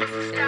Stop.